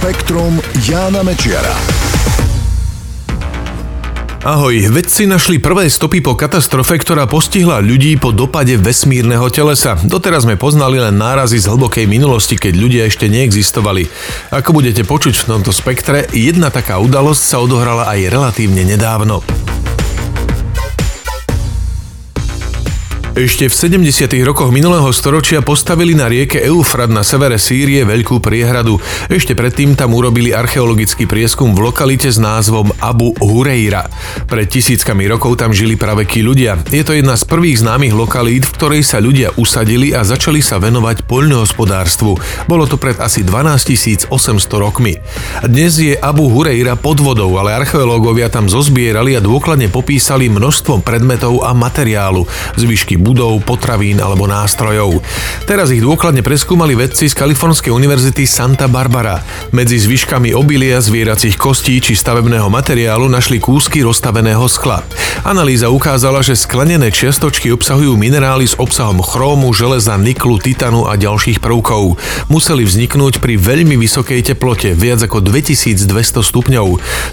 Spektrum Jána Mečiara. Ahoj, vedci našli prvé stopy po katastrofe, ktorá postihla ľudí po dopade vesmírneho telesa. Doteraz sme poznali len nárazy z hlbokej minulosti, keď ľudia ešte neexistovali. Ako budete počuť v tomto spektre, jedna taká udalosť sa odohrala aj relatívne nedávno. Ešte v 70. rokoch minulého storočia postavili na rieke Eufrat na severe Sýrie veľkú priehradu. Ešte predtým tam urobili archeologický prieskum v lokalite s názvom Abu Hureira. Pred tisíckami rokov tam žili pravekí ľudia. Je to jedna z prvých známych lokalít, v ktorej sa ľudia usadili a začali sa venovať poľnohospodárstvu. Bolo to pred asi 12 800 rokmi. Dnes je Abu Hureira pod vodou, ale archeológovia tam zozbierali a dôkladne popísali množstvo predmetov a materiálu. Zvyšky budov, potravín alebo nástrojov. Teraz ich dôkladne preskúmali vedci z Kalifornskej univerzity Santa Barbara. Medzi zvyškami obilia, zvieracích kostí či stavebného materiálu našli kúsky rozstaveného skla. Analýza ukázala, že sklenené čiastočky obsahujú minerály s obsahom chrómu, železa, niklu, titanu a ďalších prvkov. Museli vzniknúť pri veľmi vysokej teplote, viac ako 2200 stupňov.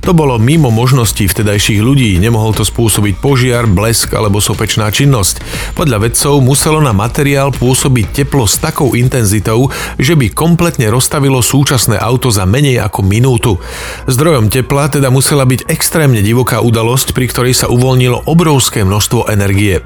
To bolo mimo možností vtedajších ľudí, nemohol to spôsobiť požiar, blesk alebo sopečná činnosť. Podľa vedcov muselo na materiál pôsobiť teplo s takou intenzitou, že by kompletne rozstavilo súčasné auto za menej ako minútu. Zdrojom tepla teda musela byť extrémne divoká udalosť, pri ktorej sa uvoľnilo obrovské množstvo energie.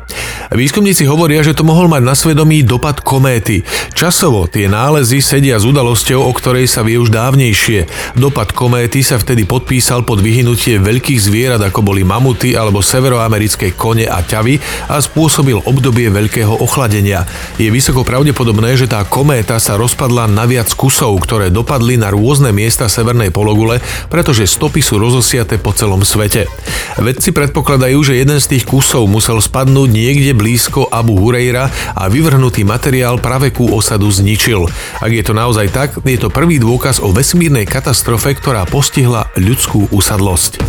Výskumníci hovoria, že to mohol mať na svedomí dopad kométy. Časovo tie nálezy sedia s udalosťou, o ktorej sa vie už dávnejšie. Dopad kométy sa vtedy podpísal pod vyhnutie veľkých zvierat, ako boli mamuty alebo severoamerické kone a ťavy a spôsobil obdobie obdobie veľkého ochladenia. Je vysoko pravdepodobné, že tá kométa sa rozpadla na viac kusov, ktoré dopadli na rôzne miesta severnej pologule, pretože stopy sú rozosiate po celom svete. Vedci predpokladajú, že jeden z tých kusov musel spadnúť niekde blízko Abu Hurejra a vyvrhnutý materiál pravekú osadu zničil. Ak je to naozaj tak, je to prvý dôkaz o vesmírnej katastrofe, ktorá postihla ľudskú usadlosť.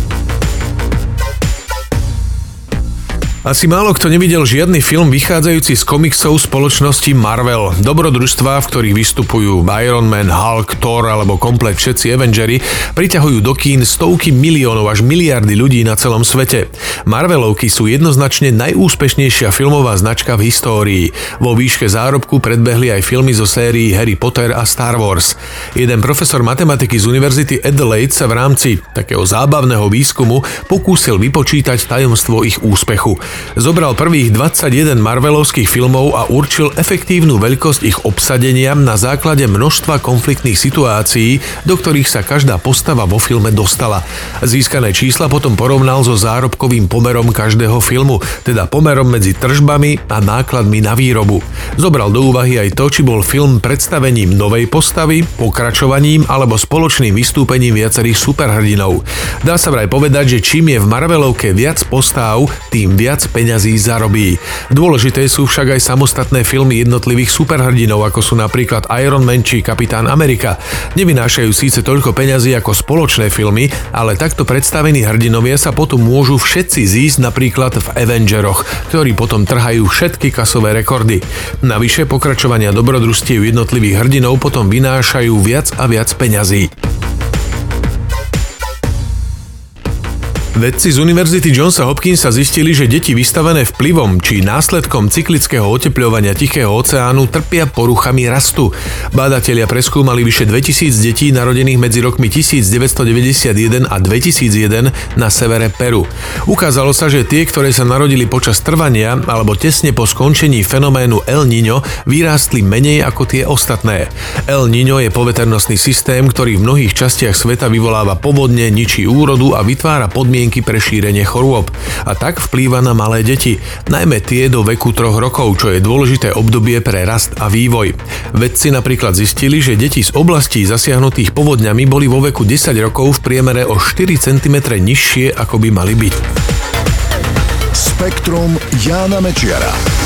Asi málo kto nevidel žiadny film vychádzajúci z komiksov spoločnosti Marvel. Dobrodružstvá, v ktorých vystupujú Iron Man, Hulk, Thor alebo komplet všetci Avengery, priťahujú do kín stovky miliónov až miliardy ľudí na celom svete. Marvelovky sú jednoznačne najúspešnejšia filmová značka v histórii. Vo výške zárobku predbehli aj filmy zo sérií Harry Potter a Star Wars. Jeden profesor matematiky z Univerzity Adelaide sa v rámci takého zábavného výskumu pokúsil vypočítať tajomstvo ich úspechu. Zobral prvých 21 Marvelovských filmov a určil efektívnu veľkosť ich obsadenia na základe množstva konfliktných situácií, do ktorých sa každá postava vo filme dostala. Získané čísla potom porovnal so zárobkovým pomerom každého filmu, teda pomerom medzi tržbami a nákladmi na výrobu. Zobral do úvahy aj to, či bol film predstavením novej postavy, pokračovaním alebo spoločným vystúpením viacerých superhrdinov. Dá sa vraj povedať, že čím je v Marvelovke viac postáv, tým viac peňazí zarobí. Dôležité sú však aj samostatné filmy jednotlivých superhrdinov, ako sú napríklad Iron Man či Kapitán Amerika. Nevynášajú síce toľko peňazí ako spoločné filmy, ale takto predstavení hrdinovia sa potom môžu všetci zísť napríklad v Avengeroch, ktorí potom trhajú všetky kasové rekordy. Navyše pokračovania dobrodružstiev jednotlivých hrdinov potom vynášajú viac a viac peňazí. Vedci z Univerzity Johnsa Hopkinsa zistili, že deti vystavené vplyvom či následkom cyklického oteplovania Tichého oceánu trpia poruchami rastu. Bádatelia preskúmali vyše 2000 detí narodených medzi rokmi 1991 a 2001 na severe Peru. Ukázalo sa, že tie, ktoré sa narodili počas trvania alebo tesne po skončení fenoménu El Niño, vyrástli menej ako tie ostatné. El Niño je poveternostný systém, ktorý v mnohých častiach sveta vyvoláva povodne, ničí úrodu a vytvára podmienky podmienky pre šírenie chorôb a tak vplýva na malé deti, najmä tie do veku troch rokov, čo je dôležité obdobie pre rast a vývoj. Vedci napríklad zistili, že deti z oblastí zasiahnutých povodňami boli vo veku 10 rokov v priemere o 4 cm nižšie, ako by mali byť. Spektrum Jána Mečiara.